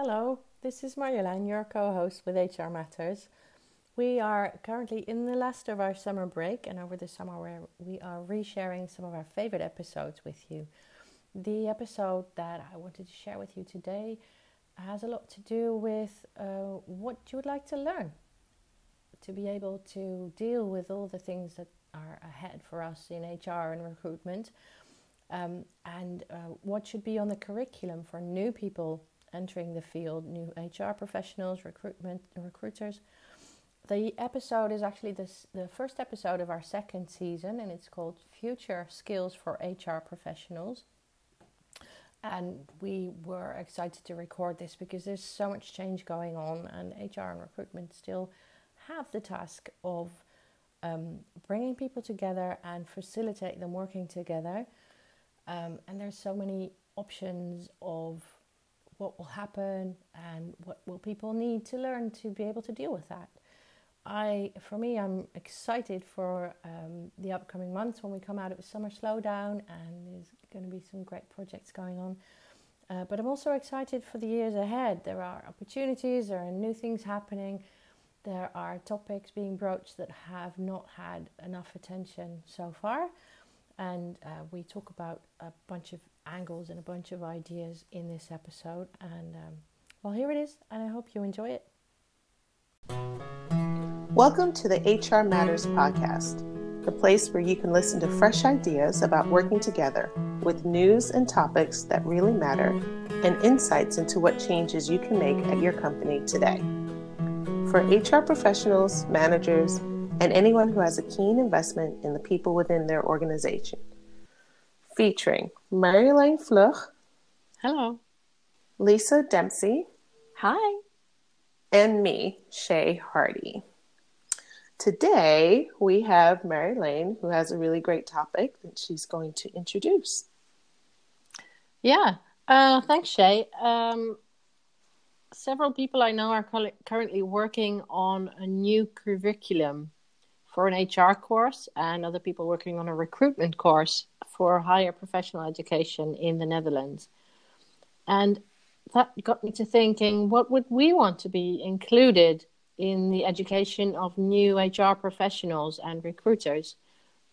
Hello, this is Marjolein, your co host with HR Matters. We are currently in the last of our summer break, and over the summer, we are resharing some of our favorite episodes with you. The episode that I wanted to share with you today has a lot to do with uh, what you would like to learn to be able to deal with all the things that are ahead for us in HR and recruitment, um, and uh, what should be on the curriculum for new people entering the field, new HR professionals, recruitment recruiters. The episode is actually this, the first episode of our second season, and it's called Future Skills for HR Professionals. And we were excited to record this because there's so much change going on, and HR and recruitment still have the task of um, bringing people together and facilitate them working together. Um, and there's so many options of what will happen and what will people need to learn to be able to deal with that. I, for me, I'm excited for um, the upcoming months when we come out of the summer slowdown, and there's going to be some great projects going on. Uh, but I'm also excited for the years ahead. There are opportunities, there are new things happening, there are topics being broached that have not had enough attention so far, and uh, we talk about a bunch of angles and a bunch of ideas in this episode. And um, well, here it is, and I hope you enjoy it. Welcome to the HR Matters podcast, the place where you can listen to fresh ideas about working together with news and topics that really matter and insights into what changes you can make at your company today. For HR professionals, managers, and anyone who has a keen investment in the people within their organization featuring Marjolein Vlug. Hello. Lisa Dempsey. Hi. And me, Shay Hardy. Today we have Marjolein, who has a really great topic that she's going to introduce. Yeah, uh, thanks, Shay. Um, several people I know are currently working on a new curriculum for an HR course, and other people working on a recruitment course for higher professional education in the Netherlands. And that got me to thinking what would we want to be included in the education of new HR professionals and recruiters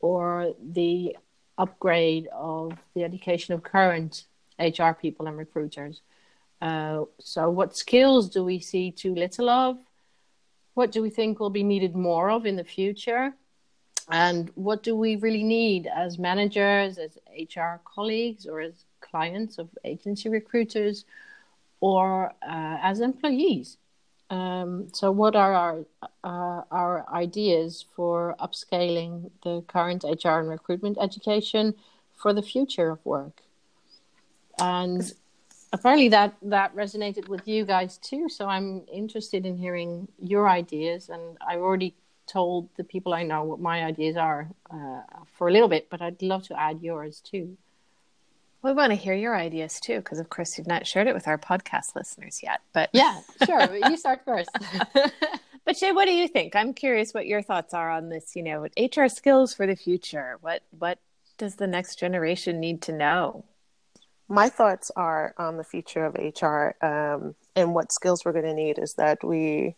or the upgrade of the education of current HR people and recruiters? Uh, so, what skills do we see too little of? What do we think will be needed more of in the future? and what do we really need as managers as hr colleagues or as clients of agency recruiters or uh, as employees um, so what are our uh, our ideas for upscaling the current hr and recruitment education for the future of work and apparently that that resonated with you guys too so i'm interested in hearing your ideas and i already told the people I know what my ideas are uh, for a little bit, but I'd love to add yours too. We want to hear your ideas too, because of course you've not shared it with our podcast listeners yet. But yeah, sure, you start first. but Shay, what do you think? I'm curious what your thoughts are on this. You know, HR skills for the future. What what does the next generation need to know? My thoughts are on the future of HR um, and what skills we're going to need is that we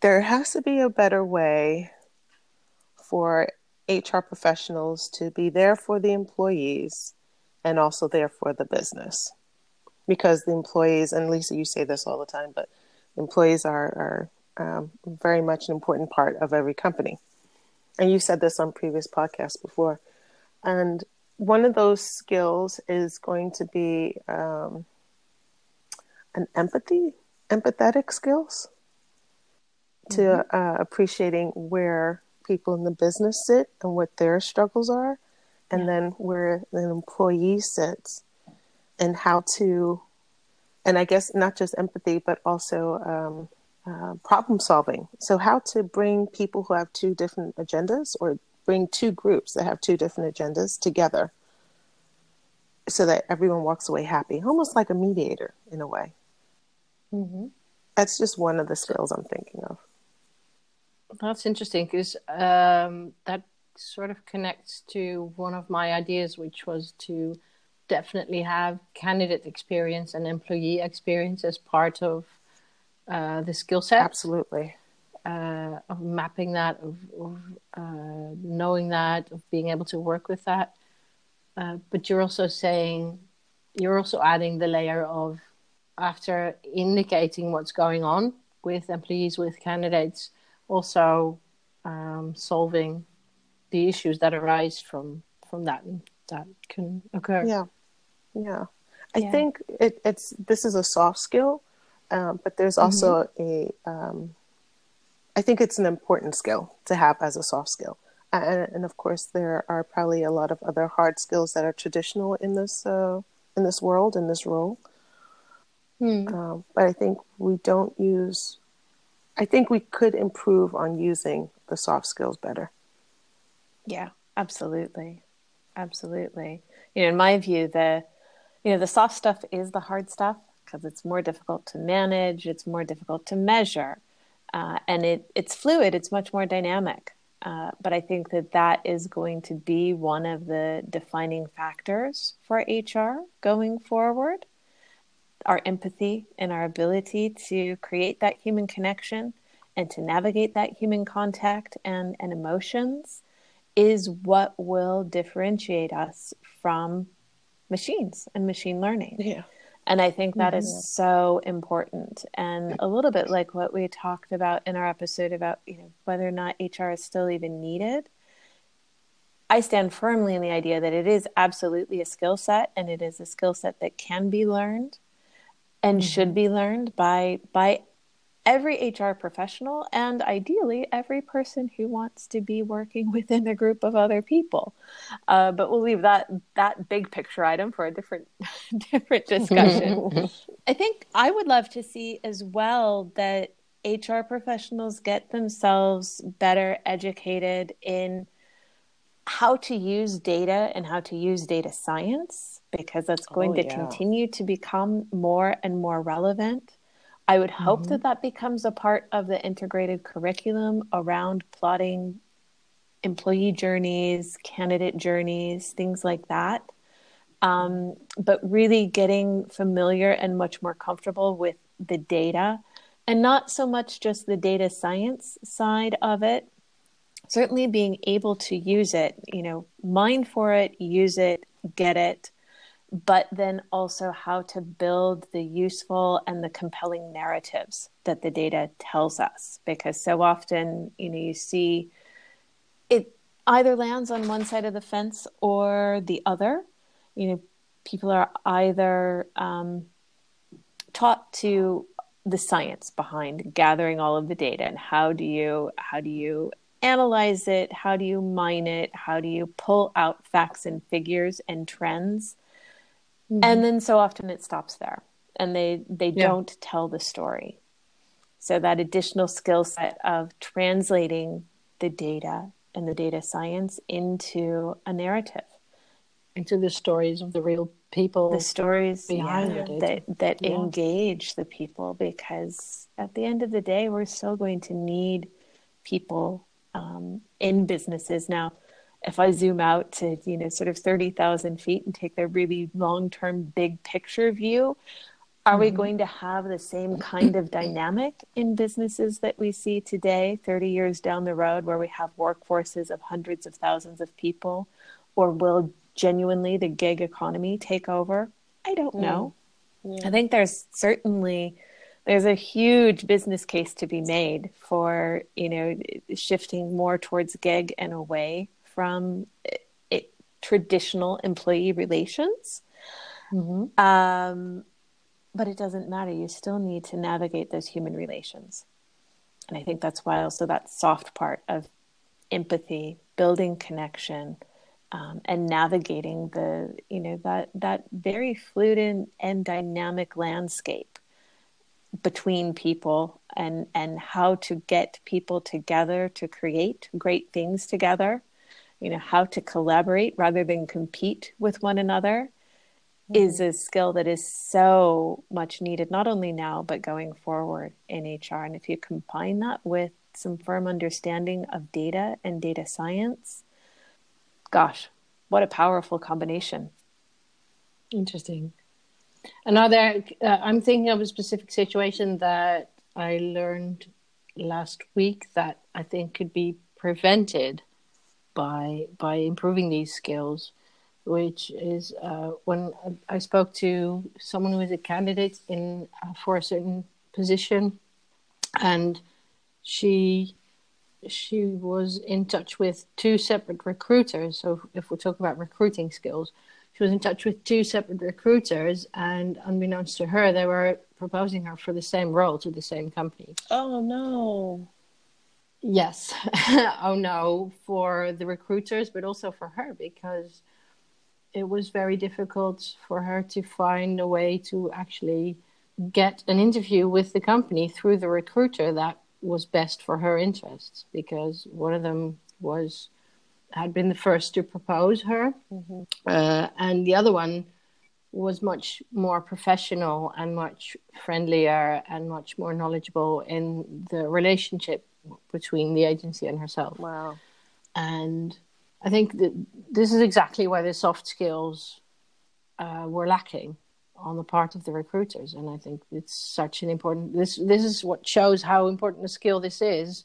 there has to be a better way for HR professionals to be there for the employees and also there for the business. Because the employees, and Lisa, you say this all the time, but employees are, are um, very much an important part of every company. And you said this on previous podcasts before. And one of those skills is going to be um, an empathy, empathetic skills to mm-hmm. uh, appreciating where people in the business sit and what their struggles are, and yeah. then where an employee sits and how to, and I guess not just empathy, but also um, uh, problem solving. So, how to bring people who have two different agendas or bring two groups that have two different agendas together so that everyone walks away happy, almost like a mediator in a way. Mm-hmm. That's just one of the skills I'm thinking of. That's interesting because um, that sort of connects to one of my ideas, which was to definitely have candidate experience and employee experience as part of uh, the skill set. Absolutely. Uh, of mapping that, of, of uh, knowing that, of being able to work with that. Uh, but you're also saying, you're also adding the layer of after indicating what's going on with employees, with candidates, also um, solving the issues that arise from from that that can occur. Yeah, yeah. I yeah. think it, it's this is a soft skill, um, but there's also mm-hmm. a. Um, I think it's an important skill to have as a soft skill, and, and, of course there are probably a lot of other hard skills that are traditional in this uh, in this world in this role. Hmm. Um, but I think we don't use. I think we could improve on using the soft skills better. Yeah, absolutely, absolutely. You know, in my view, the you know the soft stuff is the hard stuff because it's more difficult to manage, it's more difficult to measure, uh, and it it's fluid. It's much more dynamic. Uh, but I think that that is going to be one of the defining factors for HR going forward. Our empathy and our ability to create that human connection and to navigate that human contact and, and emotions is what will differentiate us from machines and machine learning. Yeah. And I think that mm-hmm. is so important. And a little bit like what we talked about in our episode about, you know, whether or not HR is still even needed. I stand firmly in the idea that it is absolutely a skill set and it is a skill set that can be learned and mm-hmm. should be learned by by every HR professional and ideally every person who wants to be working within a group of other people. Uh, but we'll leave that that big picture item for a different different discussion. I think I would love to see as well that HR professionals get themselves better educated in how to use data and how to use data science because that's going oh, to yeah. continue to become more and more relevant I would hope mm-hmm. that that becomes a part of the integrated curriculum around plotting employee journeys, candidate journeys, things like that. Um, but really getting familiar and much more comfortable with the data and not so much just the data science side of it. Certainly being able to use it, you know, mine for it, use it, get it, but then also how to build the useful and the compelling narratives that the data tells us. Because so often you know you see it either lands on one side of the fence or the other. You know people are either um, taught to the science behind gathering all of the data and how do you how do you analyze it? How do you mine it? How do you pull out facts and figures and trends Mm-hmm. And then so often it stops there and they they yeah. don't tell the story. So that additional skill set of translating the data and the data science into a narrative into the stories of the real people the stories behind yeah, that that yeah. engage the people because at the end of the day we're still going to need people um, in businesses now if I zoom out to, you know, sort of 30,000 feet and take the really long term big picture view, are mm-hmm. we going to have the same kind of dynamic in businesses that we see today, 30 years down the road, where we have workforces of hundreds of thousands of people? Or will genuinely the gig economy take over? I don't know. Mm. Yeah. I think there's certainly there's a huge business case to be made for you know shifting more towards gig and away from it, traditional employee relations. Mm-hmm. Um, but it doesn't matter. You still need to navigate those human relations. And I think that's why also that soft part of empathy, building connection, um, and navigating the you know that that very fluid and, and dynamic landscape between people and and how to get people together to create great things together you know how to collaborate rather than compete with one another mm-hmm. is a skill that is so much needed not only now but going forward in hr and if you combine that with some firm understanding of data and data science gosh what a powerful combination Interesting. Another, uh, I'm thinking of a specific situation that I learned last week that I think could be prevented by by improving these skills, which is uh, when I spoke to someone who is a candidate in uh, for a certain position, and she she was in touch with two separate recruiters. So if we talk about recruiting skills, she was in touch with two separate recruiters, and unbeknownst to her, they were proposing her for the same role to the same company. Oh no. Yes. oh no, for the recruiters, but also for her because it was very difficult for her to find a way to actually get an interview with the company through the recruiter that was best for her interests because one of them was had been the first to propose her mm-hmm. uh, and the other one was much more professional and much friendlier and much more knowledgeable in the relationship between the agency and herself. Wow. And I think that this is exactly why the soft skills uh, were lacking on the part of the recruiters. And I think it's such an important, this, this is what shows how important a skill this is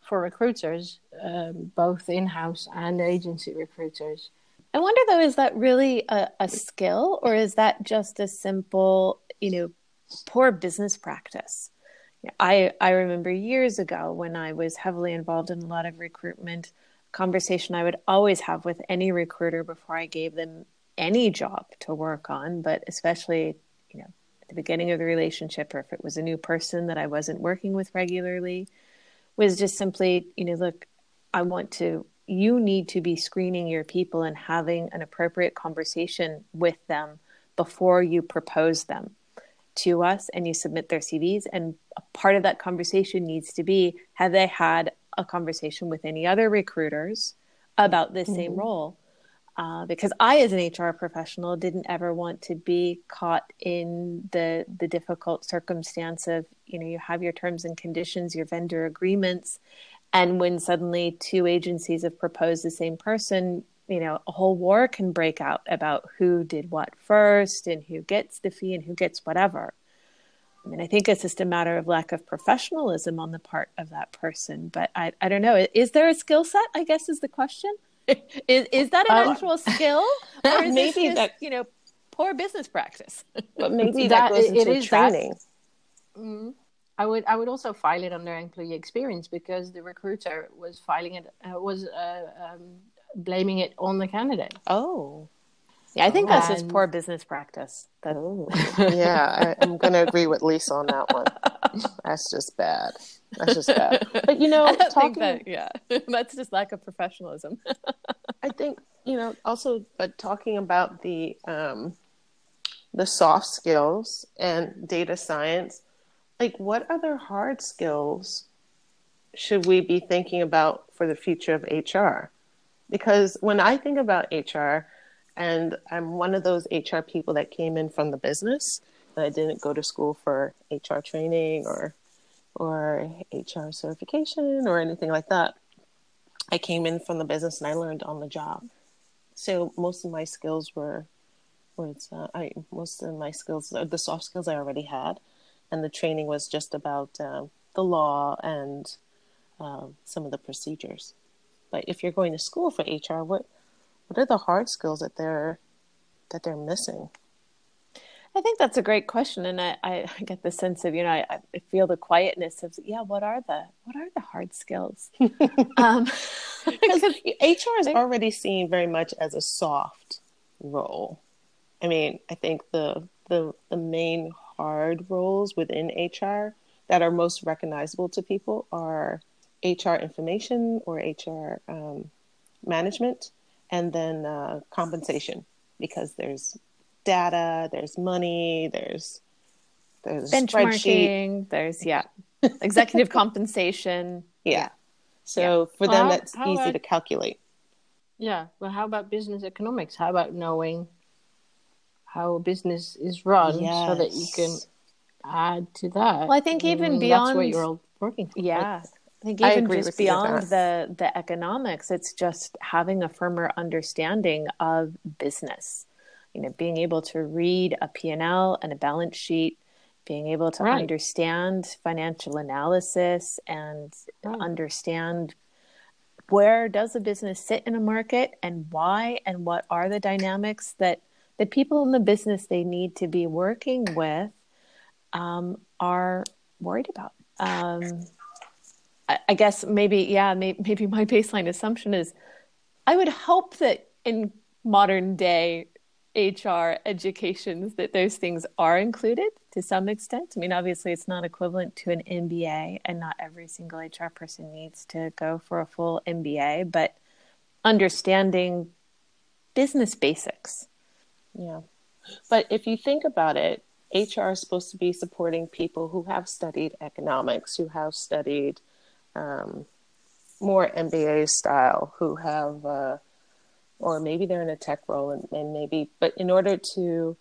for recruiters, um, both in-house and agency recruiters I wonder though, is that really a, a skill or is that just a simple, you know, poor business practice? I, I remember years ago when I was heavily involved in a lot of recruitment conversation I would always have with any recruiter before I gave them any job to work on, but especially, you know, at the beginning of the relationship or if it was a new person that I wasn't working with regularly, was just simply, you know, look, I want to you need to be screening your people and having an appropriate conversation with them before you propose them to us and you submit their CVs. And part of that conversation needs to be have they had a conversation with any other recruiters about this mm-hmm. same role? Uh, because I, as an HR professional, didn't ever want to be caught in the the difficult circumstance of you know you have your terms and conditions, your vendor agreements, and when suddenly two agencies have proposed the same person you know a whole war can break out about who did what first and who gets the fee and who gets whatever i mean i think it's just a matter of lack of professionalism on the part of that person but i, I don't know. Is there a skill set i guess is the question? Is, is that an actual skill or is maybe just, that you know poor business practice? But maybe that, that goes into training. Mm-hmm. I would I would also file it under employee experience because the recruiter was filing it uh, was uh, um, blaming it on the candidate. Oh, yeah, I think that's just poor business practice. That... Oh. yeah, I, am going to agree with Lisa on that one. That's just bad. That's just bad. But you know, talking, that, yeah, that's just lack of professionalism. I think you know also, but talking about the um, the soft skills and data science like what other hard skills should we be thinking about for the future of HR? Because when I think about HR, and I'm one of those HR people that came in from the business, I didn't go to school for HR training or or HR certification or anything like that. I came in from the business and I learned on the job. So most of my skills were, was uh, I most of my skills, the soft skills I already had, and the training was just about uh, the law and uh, some of the procedures. But if you're going to school for HR, what what are the hard skills that they're that they're missing? I think that's a great question, and I, I get the sense of you know I, I, feel the quietness of yeah. What are the what are the hard skills? um, because HR is already seen very much as a soft role. I mean, I think the the the main hard roles within HR that are most recognizable to people are HR information or HR um, management, and then uh, compensation because there's data, there's money, there's there's benchmarking, there's yeah, executive compensation. Yeah. yeah. So yeah. for them, that's easy about, to calculate. Yeah. Well, how about business economics? How about knowing how a business is run yes. so that you can add to that. Well, I think even mm, beyond that's what you're all working for. Yeah. I think even just beyond the the economics, it's just having a firmer understanding of business. you know being able to read a p&l and a balance sheet being able to right. understand financial analysis and right. understand where does a business sit in a market and why and what are the dynamics that the people in the business they need to be working with um, are worried about um, I, guess maybe yeah may, maybe my baseline assumption is i would hope that in modern day hr educations that those things are included to some extent. I mean, obviously, it's not equivalent to an MBA, and not every single HR person needs to go for a full MBA, but understanding business basics. Yeah. But if you think about it, HR is supposed to be supporting people who have studied economics, who have studied um, more MBA style, who have, uh, or maybe they're in a tech role and, and maybe, but in order to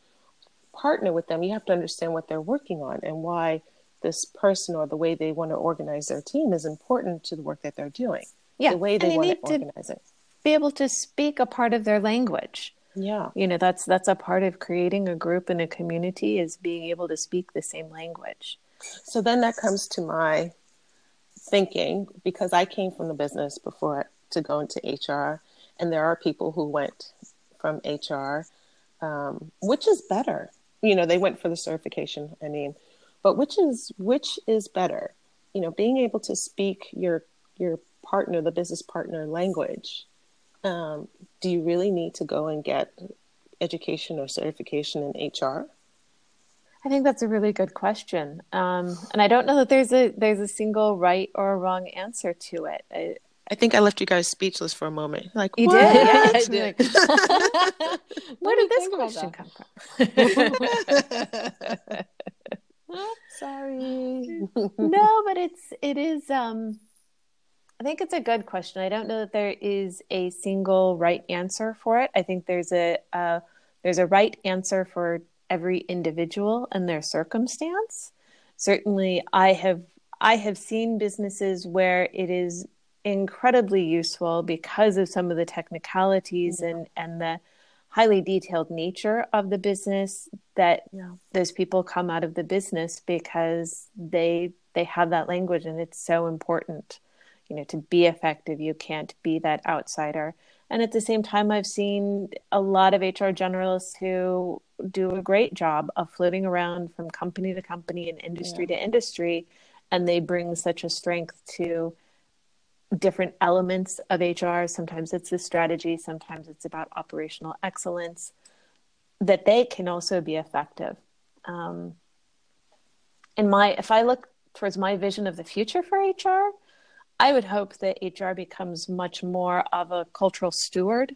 partner with them, you have to understand what they're working on and why this person or the way they want to organize their team is important to the work that they're doing. Yeah, the way they, they want to organize it. Be able to speak a part of their language. Yeah, you know that's that's a part of creating a group and a community is being able to speak the same language. So then that comes to my thinking because I came from the business before to go into HR, and there are people who went from HR. Um, which is better? you know they went for the certification i mean but which is which is better you know being able to speak your your partner the business partner language um, do you really need to go and get education or certification in hr I think that's a really good question, um, and I don't know that there's a there's a single right or wrong answer to it. I, I think I left you guys speechless for a moment. Like you what? did, yeah, I did. Where did this question come from? Sorry. no, but it's it is. Um, I think it's a good question. I don't know that there is a single right answer for it. I think there's a uh, there's a right answer for every individual and their circumstance. Certainly, I have I have seen businesses where it is incredibly useful because of some of the technicalities yeah. and and the highly detailed nature of the business that yeah. those people come out of the business because they they have that language and it's so important you know to be effective you can't be that outsider and at the same time i've seen a lot of hr generalists who do a great job of floating around from company to company and industry yeah. to industry and they bring such a strength to different elements of HR. Sometimes it's the strategy, sometimes it's about operational excellence, that they can also be effective. Um, and my, if I look towards my vision of the future for HR, I would hope that HR becomes much more of a cultural steward.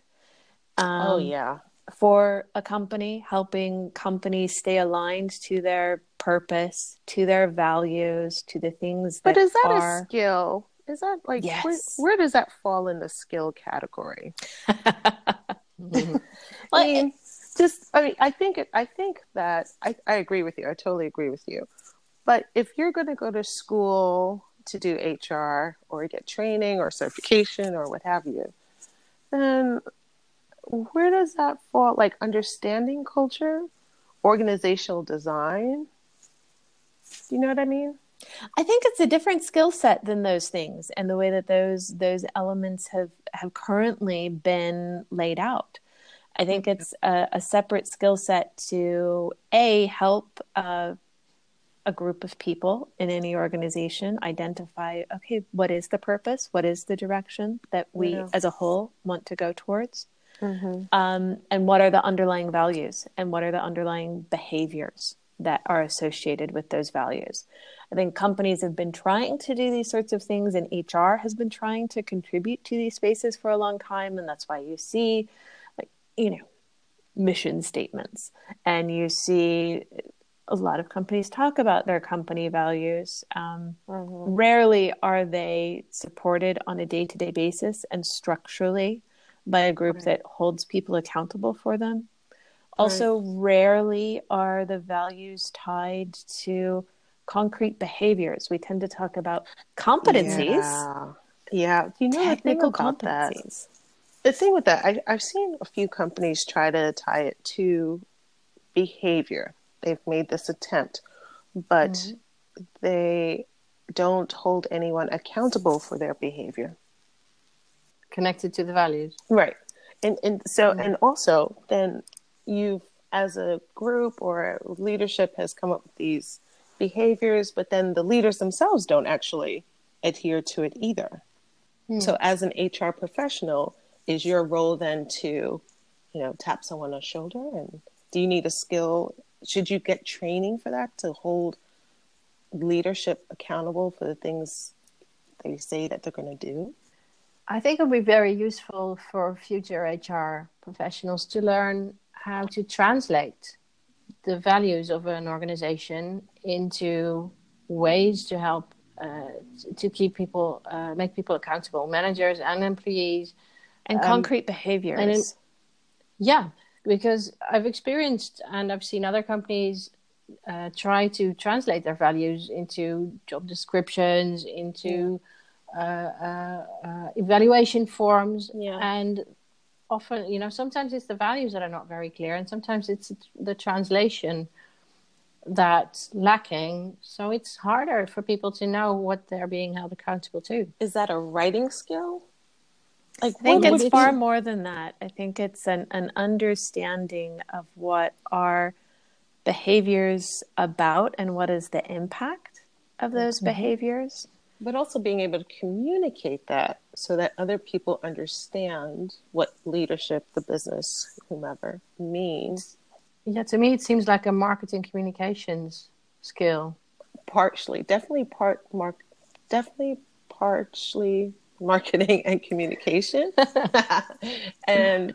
Um, oh yeah, for a company, helping companies stay aligned to their purpose, to their values, to the things that. But is that are... a skill? Is that like yes. where, where, does that fall in the skill category? mm-hmm. I mean, just I mean, I think I think that I, I agree with you. I totally agree with you. But if you're going to go to school to do HR or get training or certification or what have you, then where does that fall? Like understanding culture, organizational design. Do you know what I mean? I think it's a different skill set than those things and the way that those those elements have have currently been laid out. I think it's a, a separate skill set to a help uh, a group of people in any organization identify okay what is the purpose what is the direction that we yeah. as a whole want to go towards mm-hmm. um, and what are the underlying values and what are the underlying behaviors that are associated with those values I think companies have been trying to do these sorts of things, and HR has been trying to contribute to these spaces for a long time. And that's why you see, like, you know, mission statements, and you see a lot of companies talk about their company values. Um, mm-hmm. Rarely are they supported on a day to day basis and structurally by a group right. that holds people accountable for them. Also, right. rarely are the values tied to concrete behaviors. We tend to talk about competencies. Yeah. yeah. You know, technical competencies. That the thing with that, I, I've seen a few companies try to tie it to behavior. They've made this attempt, but mm-hmm. they don't hold anyone accountable for their behavior. Connected to the values. Right. And and so mm-hmm. and also then you've as a group or leadership has come up with these behaviors, but then the leaders themselves don't actually adhere to it either. Mm. So as an HR professional, is your role then to, you know, tap someone on the shoulder and do you need a skill? Should you get training for that to hold leadership accountable for the things they say that they're going to do? I think it would be very useful for future HR professionals to learn how to translate the values of an organization into ways to help uh, to keep people uh, make people accountable managers and employees and um, concrete behaviors. and in, yeah because i've experienced and i've seen other companies uh, try to translate their values into job descriptions into uh, Uh, uh, uh, evaluation forms yeah. and often you know sometimes it's the values that are not very clear and sometimes it's the translation that's lacking. So it's harder for people to know what they're being held accountable to. Is that a writing skill? Like i think it's far more than that. I think it's an, an understanding of what our behaviors about and what is the impact of those mm-hmm. behaviors but also being able to communicate that so that other people understand what leadership, the business, whomever means. Yeah, to me, it seems like a marketing communications skill. Partially, definitely part mark, definitely partially marketing and communication, and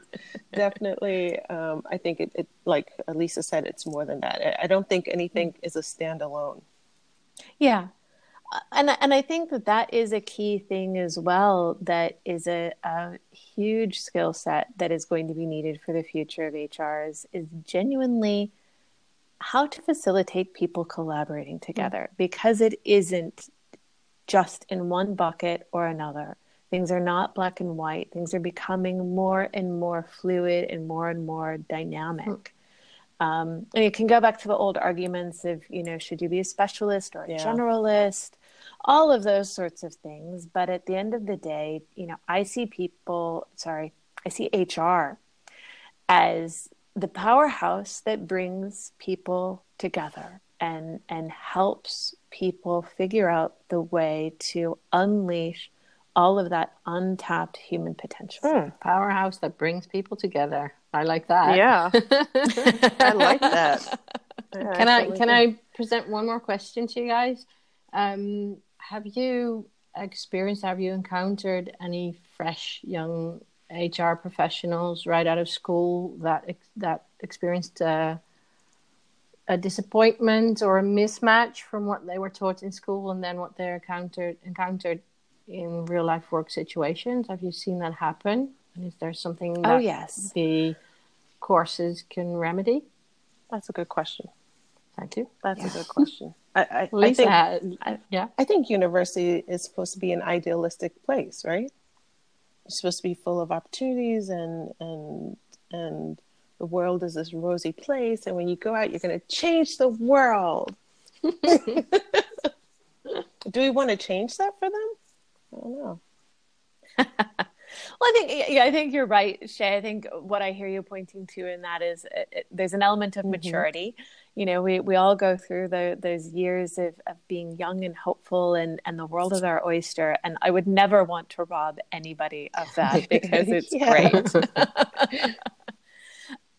definitely, um, I think it, it, like Lisa said, it's more than that. I don't think anything is a standalone. Yeah, and and I think that that is a key thing as well. That is a, a huge skill set that is going to be needed for the future of HRs is genuinely how to facilitate people collaborating together mm-hmm. because it isn't just in one bucket or another. Things are not black and white. Things are becoming more and more fluid and more and more dynamic. Mm-hmm. Um, and you can go back to the old arguments of, you know, should you be a specialist or a yeah. generalist? All of those sorts of things. But at the end of the day, you know, I see people, sorry, I see HR as the powerhouse that brings people together and and helps people figure out the way to unleash all of that untapped human potential. Mm, powerhouse that brings people together. I like that. Yeah. I like that. Yeah, can I, I can I present one more question to you guys? Um, have you experienced have you encountered any fresh young HR professionals right out of school that that experienced a, a disappointment or a mismatch from what they were taught in school and then what they encountered encountered in real life work situations? Have you seen that happen? And is there something oh, that oh, yes. the courses can remedy? That's a good question. Thank you. That's yeah. a good question. I, I, I think, I, yeah. I think university is supposed to be an idealistic place, right? It's supposed to be full of opportunities and and and the world is this rosy place and when you go out you're going to change the world. Do we want to change that for them? I don't know. well, I think yeah, I think you're right, Shay. I think what I hear you pointing to in that is it, it, there's an element of mm-hmm. maturity. You know, we, we all go through the, those years of, of being young and hopeful, and, and the world is our oyster. And I would never want to rob anybody of that because it's great.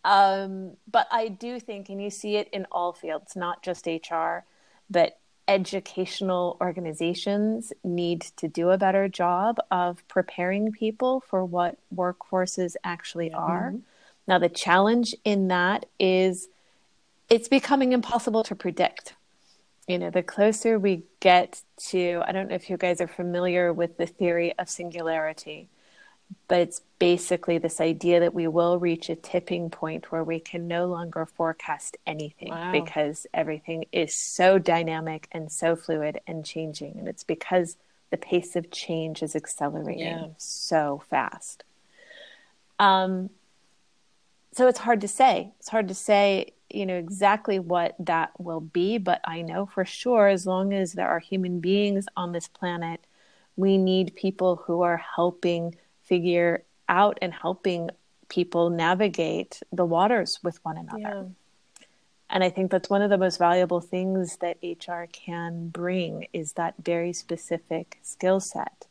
um, but I do think, and you see it in all fields, not just HR, but educational organizations need to do a better job of preparing people for what workforces actually are. Mm-hmm. Now, the challenge in that is it's becoming impossible to predict. You know, the closer we get to, I don't know if you guys are familiar with the theory of singularity, but it's basically this idea that we will reach a tipping point where we can no longer forecast anything wow. because everything is so dynamic and so fluid and changing. And it's because the pace of change is accelerating yeah. so fast. Um, so it's hard to say. It's hard to say, you know, exactly what that will be, but I know for sure as long as there are human beings on this planet, we need people who are helping figure out and helping people navigate the waters with one another. Yeah. And I think that's one of the most valuable things that HR can bring is that very specific skill set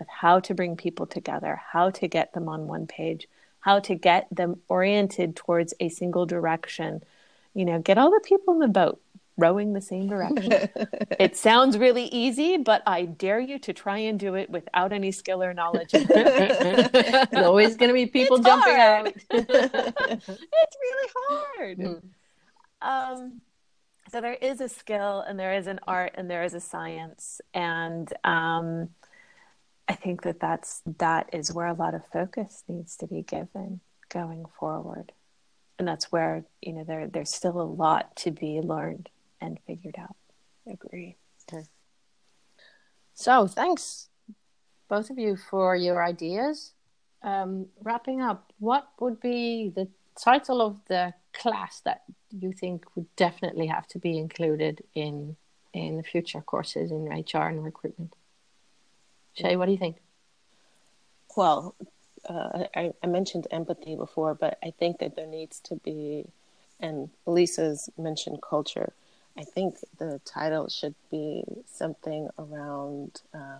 of how to bring people together, how to get them on one page, how to get them oriented towards a single direction. You know, get all the people in the boat rowing the same direction. it sounds really easy, but I dare you to try and do it without any skill or knowledge. There's always going to be people it's jumping hard. out. it's really hard. Mm. Um, so there is a skill and there is an art and there is a science and um, i think that that's that is where a lot of focus needs to be given going forward and that's where you know there there's still a lot to be learned and figured out agree so thanks both of you for your ideas um, wrapping up what would be the title of the class that you think would definitely have to be included in in the future courses in HR and recruitment? Shay, what do you think? Well, uh, I, I, mentioned empathy before, but I think that there needs to be, and Lisa's mentioned culture. I think the title should be something around uh,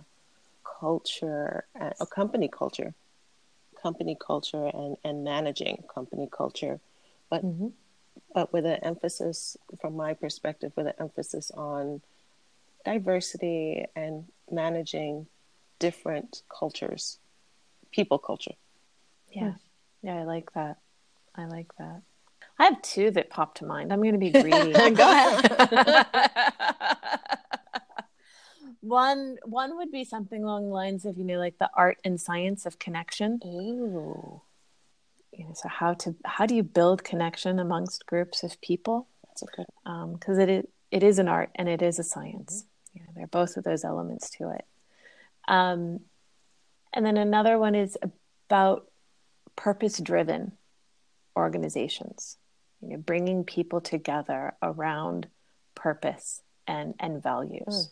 culture, uh, a company culture, company culture, and, and managing company culture but mm-hmm. but with an emphasis, from my perspective, with an emphasis on diversity and managing different cultures, people culture. Yeah, yeah, I like that. I like that. I have two that pop to mind. I'm going to be greedy. Go ahead. one one would be something along the lines of you know like the art and science of connection. Ooh you know, so how to how do you build connection amongst groups of people? That's a good because um, it is it is an art and it is a science. Mm-hmm. You know, there are both of those elements to it. Um, and then another one is about purpose driven organizations. You know, bringing people together around purpose and and values. Mm.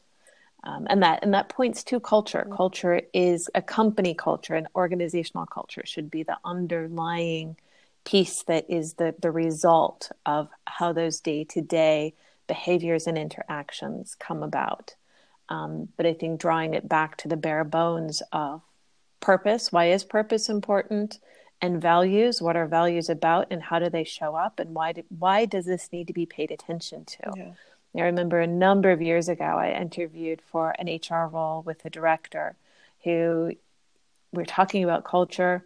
Um, and that and that points to culture. Mm-hmm. Culture is a company culture, an organizational culture should be the underlying piece that is the the result of how those day to day behaviors and interactions come about. Um, but I think drawing it back to the bare bones of purpose. Why is purpose important? And values. What are values about, and how do they show up? And why do, why does this need to be paid attention to? Yeah. I remember a number of years ago, I interviewed for an HR role with a director who we are talking about culture.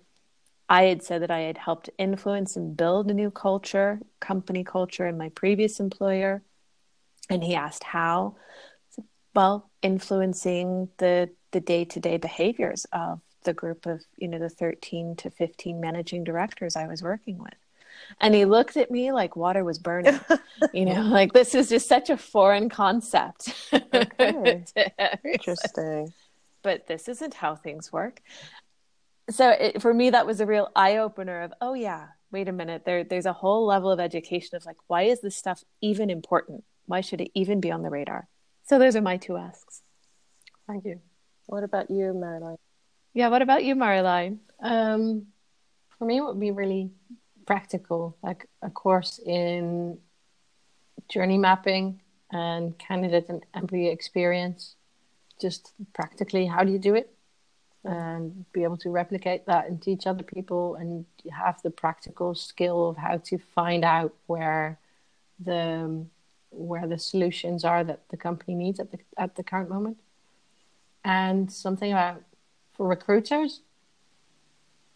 I had said that I had helped influence and build a new culture, company culture in my previous employer. And he asked how. Said, well, influencing the the day to day behaviors of the group of, you know, the 13 to 15 managing directors I was working with. And he looked at me like water was burning. you know, like this is just such a foreign concept. Okay. Interesting. But this isn't how things work. So it, for me, that was a real eye opener of, oh, yeah, wait a minute. There, there's a whole level of education of like, why is this stuff even important? Why should it even be on the radar? So those are my two asks. Thank you. What about you, Marilyn? Yeah, what about you, Marilyn? Um, for me, it would be really practical, like a course in journey mapping and candidate and employee experience. Just practically, how do you do it? And be able to replicate that and teach other people and have the practical skill of how to find out where the where the solutions are that the company needs at the at the current moment. And something about for recruiters,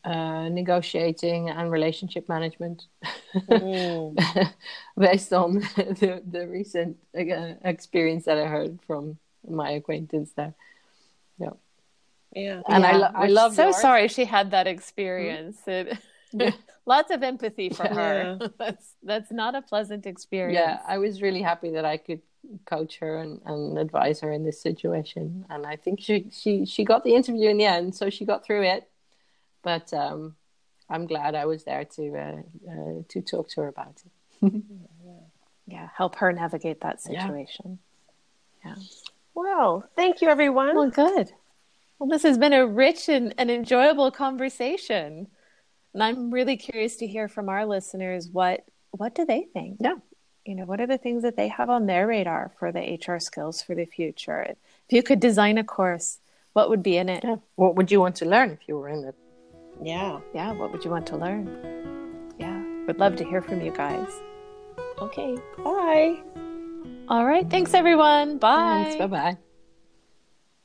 uh, negotiating and relationship management mm. based on the, the recent uh, experience that I heard from my acquaintance there. Yeah. Yeah. And yeah. I, lo- I love so yours. sorry she had that experience. Mm-hmm. It, yeah. lots of empathy for her. that's that's not a pleasant experience. Yeah, I was really happy that I could coach her and, and advise her in this situation. And I think she, she she got the interview in the end, so she got through it but um, I'm glad I was there to uh, uh, to talk to her about it. yeah, help her navigate that situation. Yeah. yeah. Well, thank you, everyone. Well, good. Well, this has been a rich and, and enjoyable conversation. And I'm really curious to hear from our listeners what what do they think? Yeah. You know, what are the things that they have on their radar for the HR skills for the future? If you could design a course, what would be in it? Yeah. What would you want to learn if you were in it? Yeah. Yeah, what would you want to learn? Yeah. Would love to hear from you guys. Okay. Bye. All right. Thanks everyone. Bye. thanks, Bye bye.